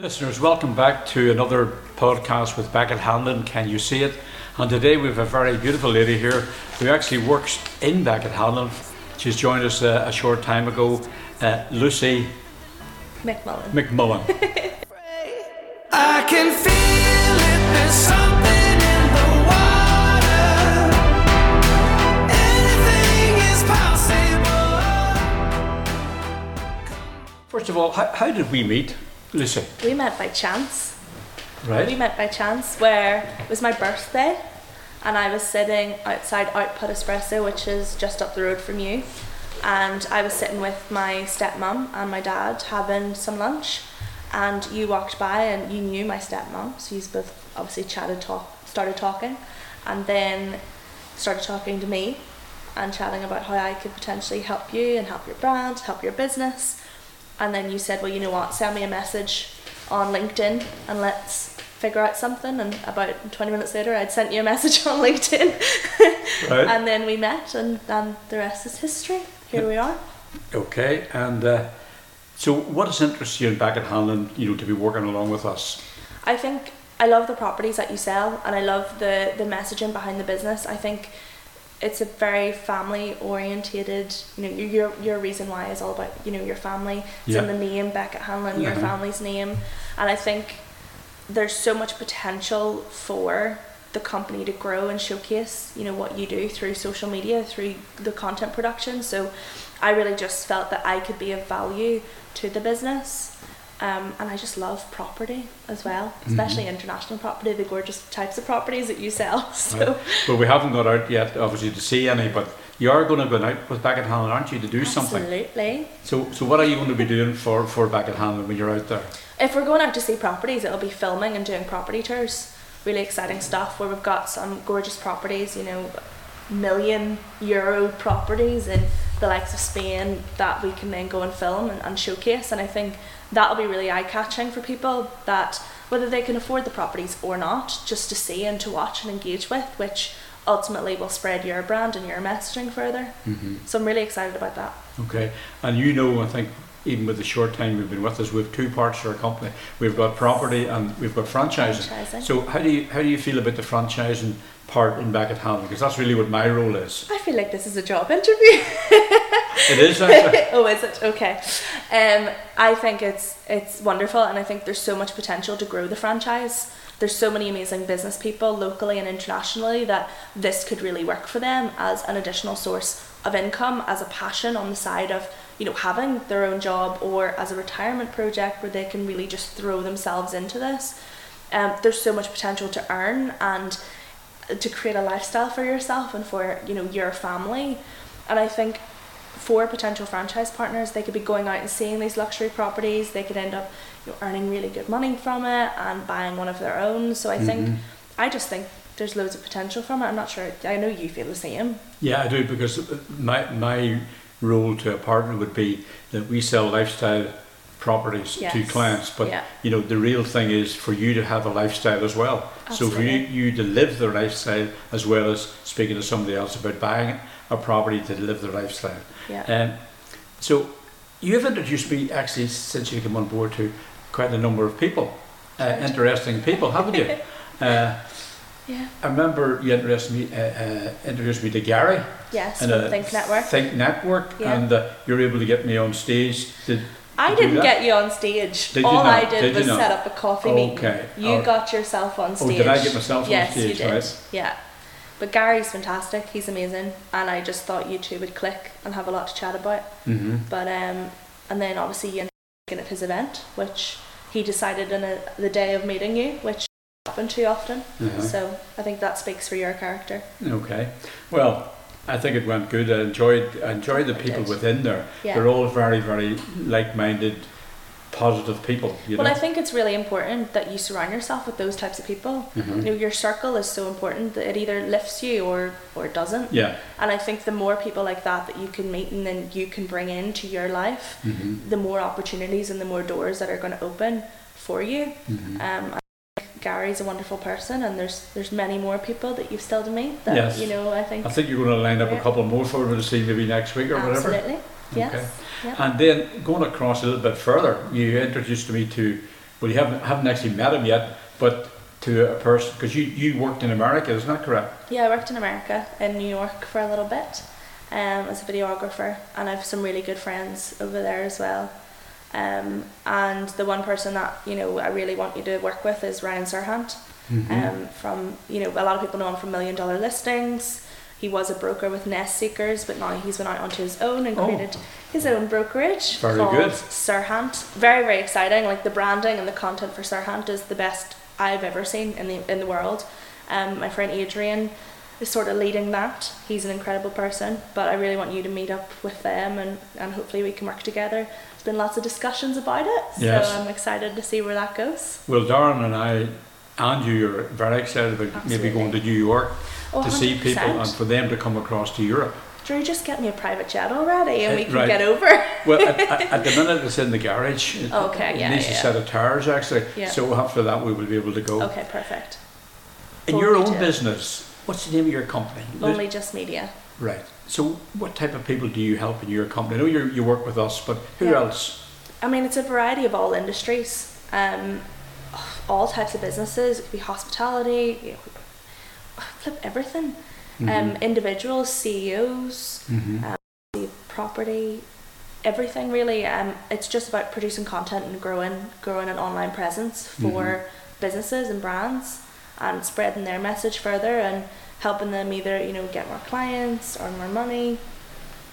Listeners, welcome back to another podcast with Beckett Hanlon. Can you see it? And today we have a very beautiful lady here who actually works in Beckett Hanlon. She's joined us uh, a short time ago, uh, Lucy McMullen. McMullen. I can feel it, there's something in the water. Anything is possible. First of all, how, how did we meet, Lucy? We met by chance. Right. We met by chance where it was my birthday and I was sitting outside Output Espresso, which is just up the road from you. And I was sitting with my stepmom and my dad having some lunch. And you walked by and you knew my stepmom, so you both obviously chatted, talk, started talking, and then started talking to me and chatting about how I could potentially help you and help your brand, help your business. And then you said, well, you know what, send me a message on LinkedIn and let's figure out something. And about 20 minutes later, I'd sent you a message on LinkedIn. Right. and then we met, and, and the rest is history. Here we are. Okay, and uh, so what does interest you in Beckett Hanlon, you know, to be working along with us? I think I love the properties that you sell, and I love the, the messaging behind the business. I think it's a very family orientated. You know, your your your reason why is all about you know your family. It's in the name Beckett Hanlon, your Mhm. family's name, and I think there's so much potential for the company to grow and showcase you know what you do through social media through the content production so i really just felt that i could be of value to the business um, and i just love property as well especially international property the gorgeous types of properties that you sell so. Well, we haven't got out yet, obviously, to see any, but you are going to go out with Beckett Hanlon, aren't you, to do something? absolutely So, so what are you going to be doing for, for Beckett Hanlon when you're out there? if we're going out to see properties, it'll be filming and doing property tours. Really exciting stuff where we've got some gorgeous properties, you know, million euro properties in the likes of Spain that we can then go and film and, and showcase. And I think that'll be really eye catching for people that whether they can afford the properties or not, just to see and to watch and engage with, which ultimately will spread your brand and your messaging further. Mm-hmm. So I'm really excited about that. Okay, and you know, I think even with the short time you've been with us, we have two parts to our company. We've got property and we've got franchising. Franchising. So, how do you how do you feel about the franchising part in Beckett Hanlon? Because that's really what my role is. I feel like this is a job interview. It is actually. oh, is it okay? Um, I think it's it's wonderful, and I think there's so much potential to grow the franchise. There's so many amazing business people locally and internationally that this could really work for them as an additional source of income, as a passion on the side of you know having their own job or as a retirement project where they can really just throw themselves into this. Um, there's so much potential to earn and to create a lifestyle for yourself and for you know your family, and I think for potential franchise partners, they could be going out and seeing these luxury properties. They could end up you know, earning really good money from it and buying one of their own. So I think, Mhm. I just think there's loads of potential from it. I'm not sure. I know you feel the same. Yeah, I do because my my role to a partner would be that we sell lifestyle properties to clients, but Yeah. you know the real thing is for you to have a lifestyle as well. So for you you to live the lifestyle as well as speaking to somebody else about buying a property to live the lifestyle. Yeah. Um, so you have introduced me actually since you came on board to quite a number of people, uh, interesting people, haven't you? uh, yeah. I remember you introduced me uh, uh, introduced me to Gary Yes. and With Think Network. Think Network, Yeah. and uh, you were able to get me on stage. Did, I to didn't get you on stage. Did All not? I did, Did was not? set up a coffee meeting. Okay. You Oh. got yourself on Oh, stage. did I get myself on stage? yes, you did. right? Yeah. But Gary's fantastic. He's amazing, and I just thought you two would click and have a lot to chat about. hmm But um, and then obviously you ended up at his event, which he decided in a, the day of meeting you, which doesn't happen too often. Uh-huh. So I think that speaks for your character. Okay. Well, I think it went good. I enjoyed I enjoyed the people within there. Yeah. They're all very very like-minded, positive people. You well, know. I think it's really important that you surround yourself with those types of people. Mhm. You know, your circle is so important that it either lifts you or or doesn't. Yeah. And I think the more people like that that you can meet and then you can bring into your life, hmm the more opportunities and the more doors that are going to open for you. hmm Um, Gary's a wonderful person, and there's there's many more people that you've still to meet. That Yes. you know, I think I think you're going to line up a couple more for me to see maybe next week or whatever. absolutely yes. Okay. Yeah. And then going across a little bit further, you introduced me to well, you haven't haven't actually met him yet, but to a person because you you worked in America, isn't that correct? Yeah, I worked in America, in New York for a little bit um, as a videographer, and I have some really good friends over there as well. Um, and the one person that you know I really want you to work with is Ryan Serhant. Um, from you know a lot of people know him from Million Dollar Listings. He was a broker with Nest Seekers, but now he's went out onto his own and Oh. created his own brokerage Very called good. Serhant. Very very exciting. Like the branding and the content for Serhant is the best I've ever seen in the in the world. Um, my friend Adrian is sort of leading that. He's an incredible person, but I really want you to meet up with them and, and hopefully we can work together. There's been lots of discussions about it, so Yes. I'm excited to see where that goes. Well, Darren and I and you are very excited about maybe going to New York Oh, to see people and for them to come across to Europe. Drew, just get me a private jet already and Uh, we can right. get over. Well, at, at, the minute it's in the garage. Okay, it yeah, needs a set of tires actually. Yeah. So after that we will be able to go. Okay, perfect. In your own business, what's the name of your company? Only just media. Right. So what type of people do you help in your company? I know you you work with us, but who Yeah. else? I mean, it's a variety of all industries, um, all types of businesses. It could be hospitality, you know, flip everything. Um, individuals, CEOs, Mhm. the property, everything really. Um, it's just about producing content and growing, growing an online presence for businesses and brands, and spreading their message further and helping them either you know get more clients or more money.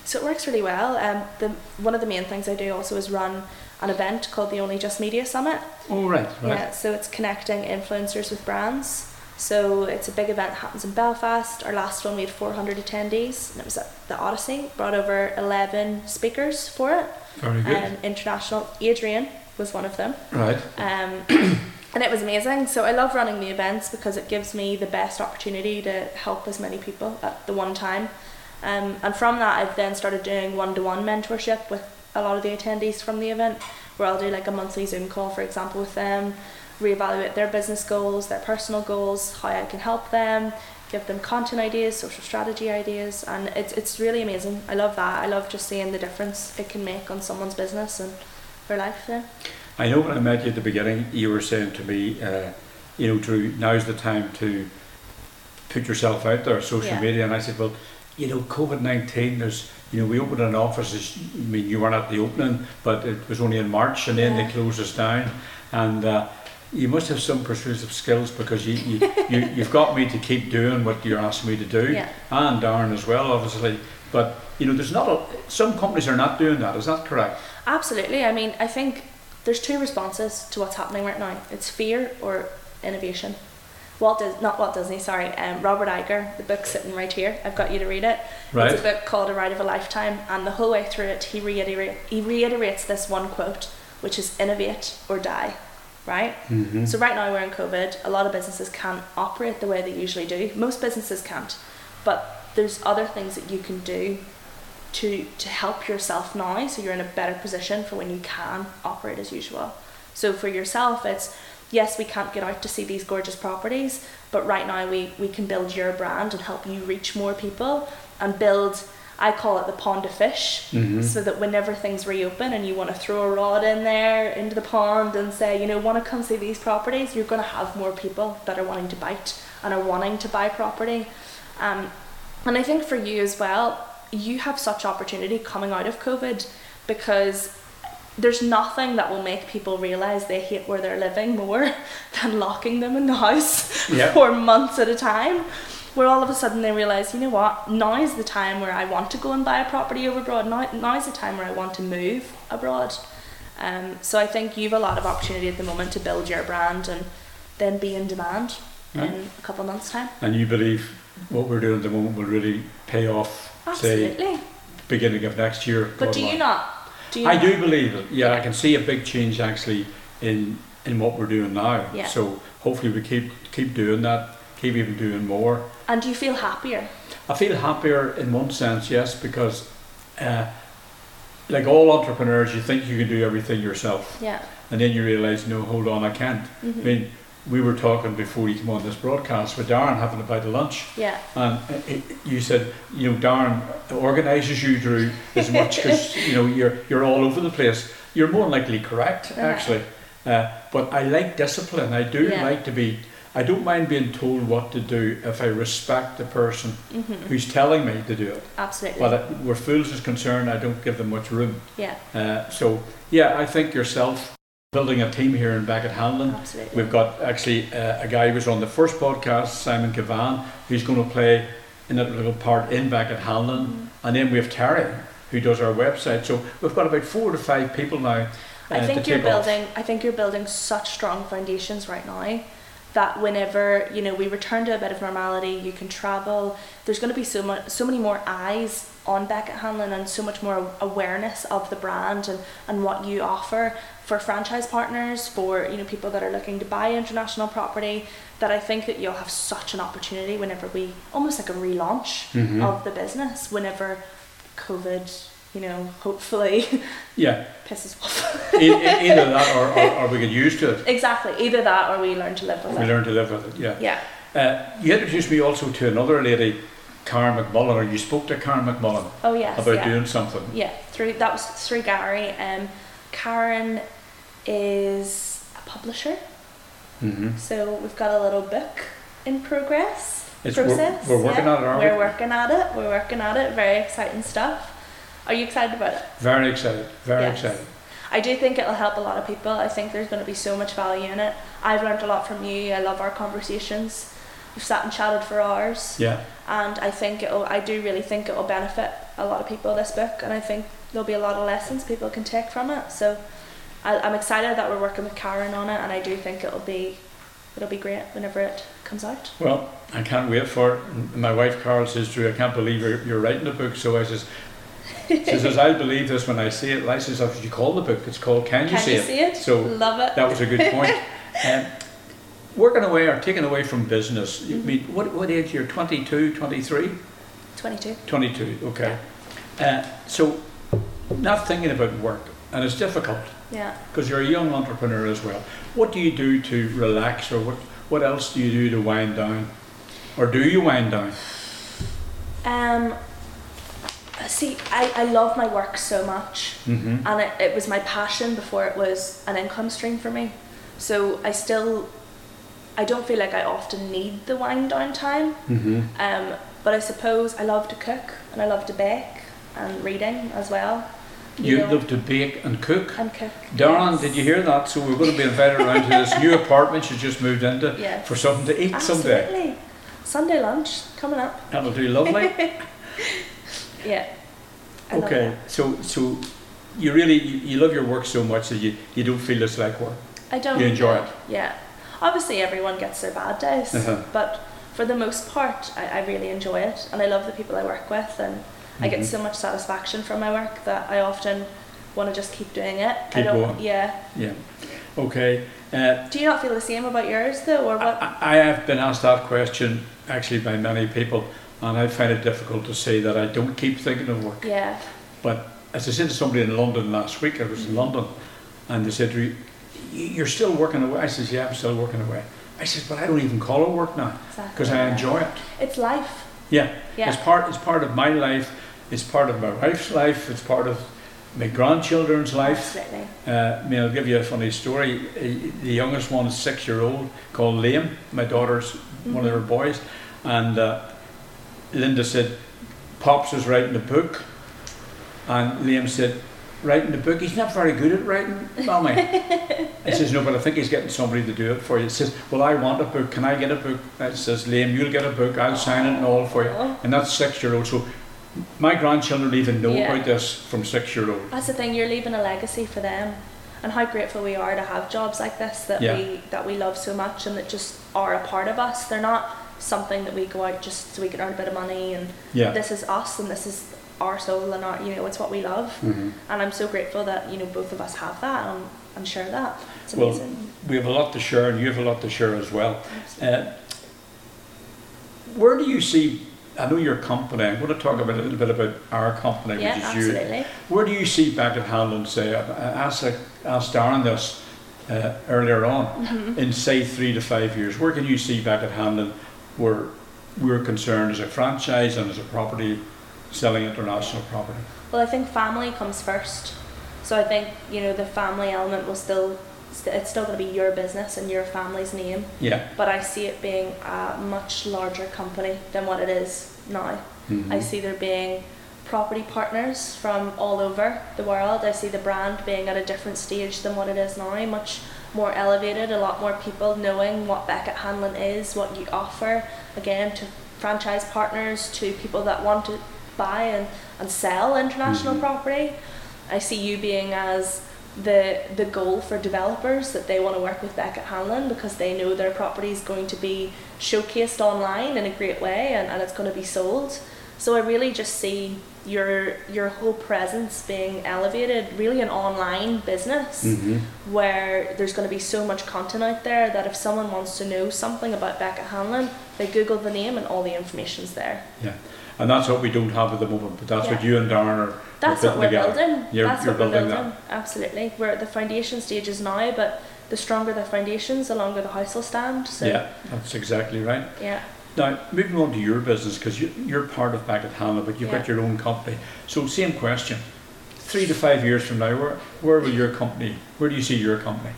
So it works really well. Um, the one of the main things I do also is run an event called the Only Just Media Summit. Oh right, right. Yeah, so it's connecting influencers with brands. So it's a big event that happens in Belfast. Our last one we had 400 attendees, and it was at the Odyssey. Brought over 11 speakers for it, Very good. and international. Adrian was one of them, right. um, and it was amazing. So I love running the events because it gives me the best opportunity to help as many people at the one time. Um, and from that, I've then started doing one-to-one mentorship with a lot of the attendees from the event, where I'll do like a monthly Zoom call, for example, with them, reevaluate their business goals, their personal goals, how I can help them, give them content ideas, social strategy ideas, and it's it's really amazing. I love that. I love just seeing the difference it can make on someone's business and their life. Yeah. I know when I met you at the beginning, you were saying to me, uh, you know, Drew, now's the time to put yourself out there, on social Yeah. media. And I said, well, you know, COVID 19, there's, you know, we opened an office, I mean, you weren't at the opening, but it was only in March and then Yeah. they closed us down. And uh, you must have some persuasive skills because you, you, you, you've got me to keep doing what you're asking me to do. Yeah. And Darren as well, obviously. But, you know, there's not a, some companies are not doing that, is that correct? Absolutely. I mean, I think there's two responses to what's happening right now. It's fear or innovation. Walt Dis- not Walt Disney, sorry, um, Robert Iger, the book's sitting right here. I've got you to read it. Right. It's a book called A Ride of a Lifetime, and the whole way through it, he, reiterate, he reiterates this one quote, which is innovate or die, right? Mm-hmm. So right now we're in COVID. A lot of businesses can't operate the way they usually do. Most businesses can't, but there's other things that you can do to to help yourself now, so you're in a better position for when you can operate as usual. So for yourself, it's yes, we can't get out to see these gorgeous properties, but right now we we can build your brand and help you reach more people and build. I call it the pond of fish, Mhm. so that whenever things reopen and you want to throw a rod in there into the pond and say, you know, want to come see these properties, you're going to have more people that are wanting to bite and are wanting to buy property. Um, and I think for you as well, you have such opportunity coming out of COVID because there's nothing that will make people realize they hate where they're living more than locking them in the house for months at a time. Where all of a sudden they realize, you know what, now is the time where I want to go and buy a property over abroad. Now, now is the time where I want to move abroad. Um, so I think you've a lot of opportunity at the moment to build your brand and then be in demand in a couple of months' time. And you believe what we're doing at the moment will really pay off, Absolutely. beginning of next year? But do you not? Do you I not? do believe it. Yeah, I can see a big change actually in in what we're doing now. Yeah. So hopefully we keep keep doing that, keep even doing more. And do you feel happier? I feel happier in one sense, yes, because uh, like all entrepreneurs, you think you can do everything yourself, Yeah. and then you realise, no, hold on, I can't. Mhm. I mean, we were talking before you came on this broadcast with Darren having a bite of lunch. Yeah. And it, it- you said, you know, Darren organises you, Drew, as much because you know you're you're all over the place. You're more than likely correct, actually. Uh, but I like discipline. I do Yeah. like to be. I don't mind being told what to do if I respect the person hmm who's telling me to do it. Absolutely. But where fools is concerned, I don't give them much room. yeah, Uh, so yeah, I think yourself building a team here in Beckett Hanlon. absolutely. We've got actually uh, a guy who was on the first podcast, Simon Cavan, who's going to play in a little part in Beckett Hanlon, Mhm. and then we have Terry who does our website. So we've got about four to five people now. I uh, think you're take off. building. I think you're building such strong foundations right now that whenever you know we return to a bit of normality, you can travel. There's going to be so much, so many more eyes on Beckett Hanlon and so much more awareness of the brand and, and what you offer for franchise partners, for you know people that are looking to buy international property. That I think that you'll have such an opportunity whenever we almost like a relaunch Mhm. of the business. Whenever COVID, you know, hopefully Yeah, pisses off. e- either that or, or, or we get used to it. Exactly. Either that or we learn to live with We it. learn to live with it. Yeah. Yeah. Uh, you introduced me also to another lady, Karen McMullen, or you spoke to Karen McMullen Oh yes. about yeah. doing something. Yeah. Through that was through Gary. Um, Karen is a publisher, hmm so we've got a little book in progress. It's, we're, we're working yeah. on it, aren't We're we? working at it. We're working at it. Very exciting stuff. Are you excited about it? Very excited. Very Yes. excited. I do think it'll help a lot of people. I think there's going to be so much value in it. I've learned a lot from you. I love our conversations. We've sat and chatted for hours. Yeah. and I think it'll I do really think it'll benefit a lot of people this book and I think there'll be a lot of lessons people can take from it so I, I'm excited that we're working with Karen on it and I do think it'll be it'll be great whenever it comes out Well, I can't wait for it. And My wife Carol says, Drew, I can't believe you're, you're writing a book. So I says, she says, I'll believe this when I see it. I says, what you call the book? It's called Can You, can See, you it? see it So love it that was a good point. um, working away or taking away from business, you Mhm. mean, what, what age you're 22, 23? 22 22, okay. Uh, so not thinking about work, and it's difficult yeah because you're a young entrepreneur as well. What do you do to relax, or what, what else do you do to wind down? Or do you wind down? um see I, I love my work so much Mm-hmm. and it, it was my passion before it was an income stream for me so I still I don't feel like I often need the wind down time Mm-hmm. Um, but I suppose I love to cook and I love to bake and reading as well. You know, love to bake and cook. and cook. Darren, did you hear that? So we're going to be invited around to this new apartment she just moved into Yeah. for something to eat someday. Absolutely. Sunday lunch coming up. That'll do lovely. Yeah. I love okay, that. so so you really you, you love your work so much that you, you don't feel it's like work. I don't. You enjoy it? Yeah. Obviously, everyone gets their bad days, Uh-huh. but for the most part, I, I really enjoy it, and I love the people I work with, and I get Mhm. so much satisfaction from my work that I often want to just keep doing it. I don't. going. Yeah. Yeah. Okay. Uh, Do you not feel the same about yours though, or what? I, I have been asked that question actually by many people, and I find it difficult to say that I don't keep thinking of work. yeah. But as I said to somebody in London last week, I was in London, and they said, "You- "You're still working away." I says, "Yeah, I'm still working away." I says, "But I don't even call it work now Exactly. because I enjoy it. It's life. Yeah, Yeah. it's part. It's part of my life. It's part of my wife's life. It's part of my grandchildren's life." Absolutely. Uh, I mean, I'll give you a funny story. Uh, The youngest one is six year old called Liam. My daughter's one of her boys. And uh, Linda said, Pops is writing a book. And Liam said, Writing the book? He's not very good at writing, Mommy. I says, No, but I think he's getting somebody to do it for you. He says, Well, I want a book. Can I get a book? I says, Liam, you'll get a book. I'll sign it and all for you. And that's six year old. So my grandchildren even know Yeah. about this from six year old. That's the thing. You're leaving a legacy for them, and how grateful we are to have jobs like this that Yeah. we that we love so much and that just are a part of us. They're not something that we go out just so we can earn a bit of money and Yeah. this is us and this is our soul and our you know it's what we love. Mhm. And I'm so grateful that you know both of us have that and, and share that. It's amazing. Well, we have a lot to share, and you have a lot to share as well. Uh, where do you see? I know your company. I'm going to talk about a little bit about our company, yeah, which is you. Where do you see Beckett Hanlon? Say, I asked, I asked Darren this uh, earlier on. Mm-hmm. In say three to five years, where can you see Beckett Hanlon, where we're concerned as a franchise and as a property selling international property? Well, I think family comes first. So I think, you know, the family element will still st- it's still going to be your business and your family's name, Yeah. but I see it being a much larger company than what it is now. Mhm. I see there being property partners from all over the world. I see the brand being at a different stage than what it is now, much more elevated, a lot more people knowing what Beckett Hanlon is, what you offer, again, to franchise partners, to people that want to buy and, and sell international Mhm. property. I see you being as the the goal for developers that they want to work with Beckett Hanlon because they know their property is going to be showcased online in a great way and, and it's going to be sold. So I really just see your your whole presence being elevated, really an online business Mhm. where there's going to be so much content out there that if someone wants to know something about Beckett Hanlon, they Google the name and all the information's there. Yeah. And that's what we don't have at the moment, but that's what you and Darren are That's what we're together. building. You're- That's you're what we're building building. Absolutely. We're at the foundation stages now, but the stronger the foundations, the longer the house will stand. So Yeah, that's exactly right. yeah. Now, moving on to your business, because you, you're part of Beckett Hanlon, but you've got Yeah. your own company. So, same question. Three to five years from now, where, where will your company, where do you see your company?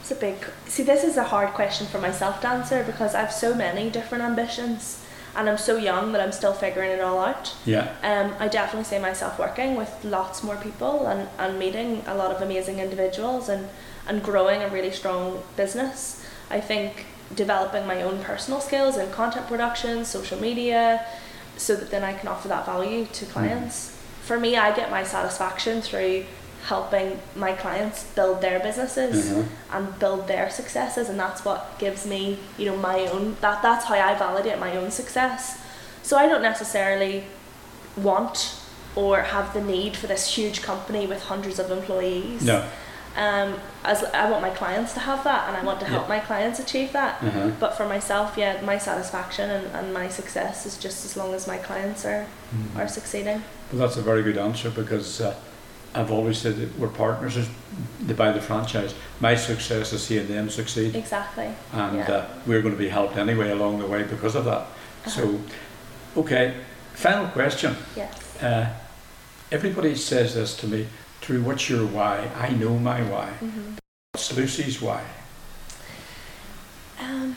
It's a big. See, this is a hard question for myself to answer because I have so many different ambitions, and I'm so young that I'm still figuring it all out. Yeah. Um, I definitely see myself working with lots more people and, and meeting a lot of amazing individuals and, and growing a really strong business. I think developing my own personal skills in content production, social media, so that then I can offer that value to clients. For me, I get my satisfaction through helping my clients build their businesses Mhm. and build their successes and that's what gives me you know my own that that's how I validate my own success so I don't necessarily want or have the need for this huge company with hundreds of employees No. um as I want my clients to have that and I want to help Yeah. my clients achieve that Uh-huh. but for myself yeah my satisfaction and, and my success is just as long as my clients are Mhm. are succeeding Well, that's a very good answer because uh, I've always said that we're partners they buy the franchise. My success is seeing them succeed, exactly and yeah. uh, we're going to be helped anyway along the way because of that. So, okay, final question. yes Uh, everybody says this to me, Drew, what's your why? I know my why. hmm What's Lucy's why? Um,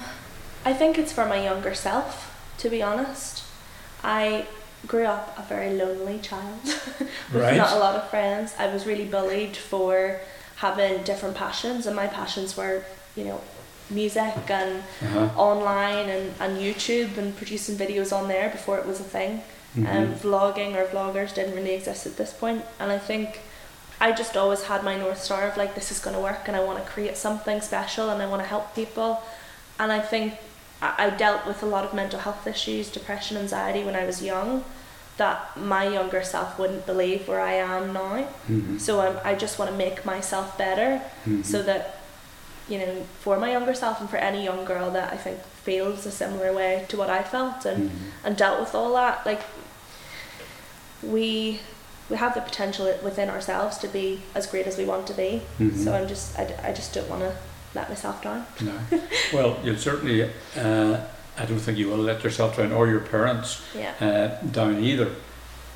I think it's for my younger self, to be honest. I grew up a very lonely child with Right. not a lot of friends. I was really bullied for having different passions, and my passions were, you know, music and Uh-huh. online and, and YouTube and producing videos on there before it was a thing. Um, Mhm. vlogging or vloggers didn't really exist at this point, and I think I just always had my north star of like this is going to work, and I want to create something special, and I want to help people, and I think I, I dealt with a lot of mental health issues, depression, anxiety when I was young, that my younger self wouldn't believe where I am now. Mhm. So um, I just want to make myself better, Mhm. so that you know for my younger self and for any young girl that I think feels a similar way to what I felt and Mhm. and dealt with all that like we we have the potential within ourselves to be as great as we want to be Mhm. so I'm just I, I just don't want to let myself down No. Well, you'll certainly, uh, I don't think you will let yourself down or your parents yeah uh, down either.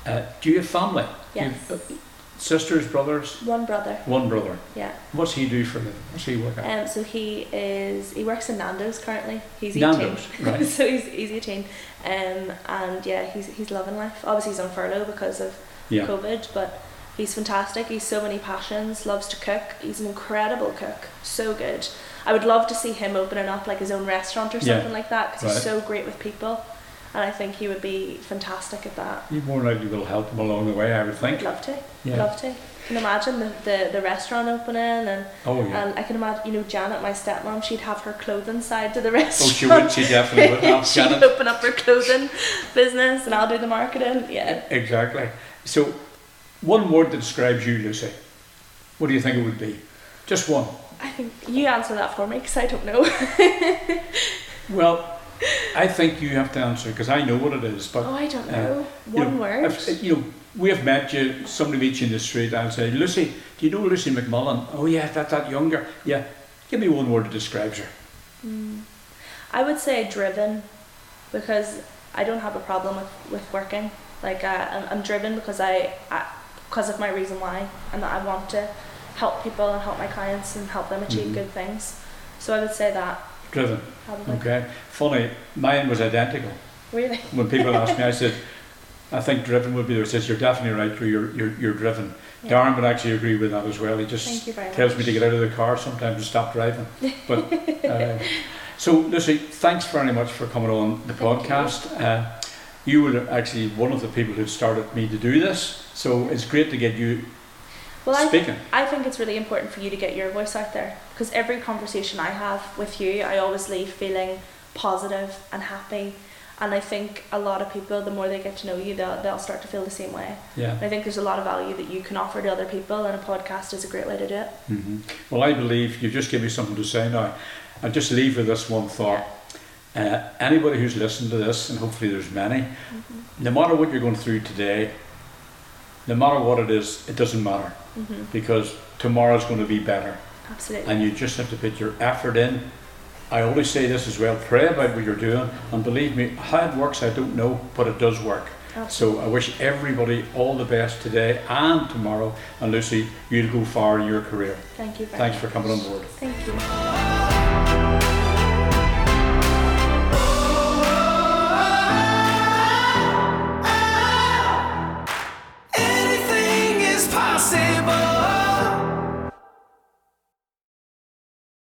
Uh, do you have family? yes You've, uh, sisters, brothers? one brother One brother. yeah What's he do for a living? What's he work at? um so he is he works in Nando's currently he's 18 Nando's, right. so he's, he's 18 um and yeah he's he's loving life obviously he's on furlough because of Yeah. COVID, but he's fantastic. He's so many passions, loves to cook. He's an incredible cook, so good. I would love to see him opening up like his own restaurant or Yeah. something like that because Right. he's so great with people, and I think he would be fantastic at that. You more likely will help him along the way, I would I'd think. love to, Yeah. love to. Can imagine the, the, the restaurant opening and, Oh, yeah. and I can imagine you know Janet, my stepmom, she'd have her clothing side to the restaurant. Oh, she would. She definitely would have. she'd Janet. open up her clothing business and I'll do the marketing. Yeah. Exactly. So, one word that describes you, Lucy. What do you think it would be? Just one. I think you answer that for me because I don't know. Well, I think you have to answer because I know what it is. But Oh, I don't uh, know. you One know, word. if- you know, we have met you. Somebody meets you in the street. I'll say, Lucy, do you know Lucy McMullen? Oh yeah, that that younger. Yeah. Give me one word that describes her. Mm. I would say driven, because I don't have a problem with, with working. Like uh, I'm, I'm driven because I, I because of my reason why, and that I want to help people and help my clients and help them achieve Mhm. good things. So I would say that Driven. probably. Okay. Funny, mine was identical. Really. When people ask me, I said, I think driven would be there. He says, You're definitely right, you're, you're, you're driven. Yeah. Darren would actually agree with that as well. He just Thank you very tells much. me to get out of the car sometimes and stop driving. But uh, so, Lucy, thanks very much for coming on the Thank podcast. You were actually one of the people who started me to do this, so it's great to get you Well, I, speaking. I think it's really important for you to get your voice out there because every conversation I have with you, I always leave feeling positive and happy. And I think a lot of people, the more they get to know you, they'll, they'll start to feel the same way. Yeah. And I think there's a lot of value that you can offer to other people, and a podcast is a great way to do it. hmm Well, I believe you just give me something to say now. I just leave with this one thought. Uh, anybody who's listened to this, and hopefully there's many, Mm-hmm. no matter what you're going through today, no matter what it is, it doesn't matter hmm because tomorrow's going to be better. Absolutely. And you just have to put your effort in. I always say this as well pray about what you're doing, and believe me, how it works, I don't know, but it does work. Absolutely. So I wish everybody all the best today and tomorrow. And Lucy, you to go far in your career. Thank you very Thanks much. for coming on board. Thank you.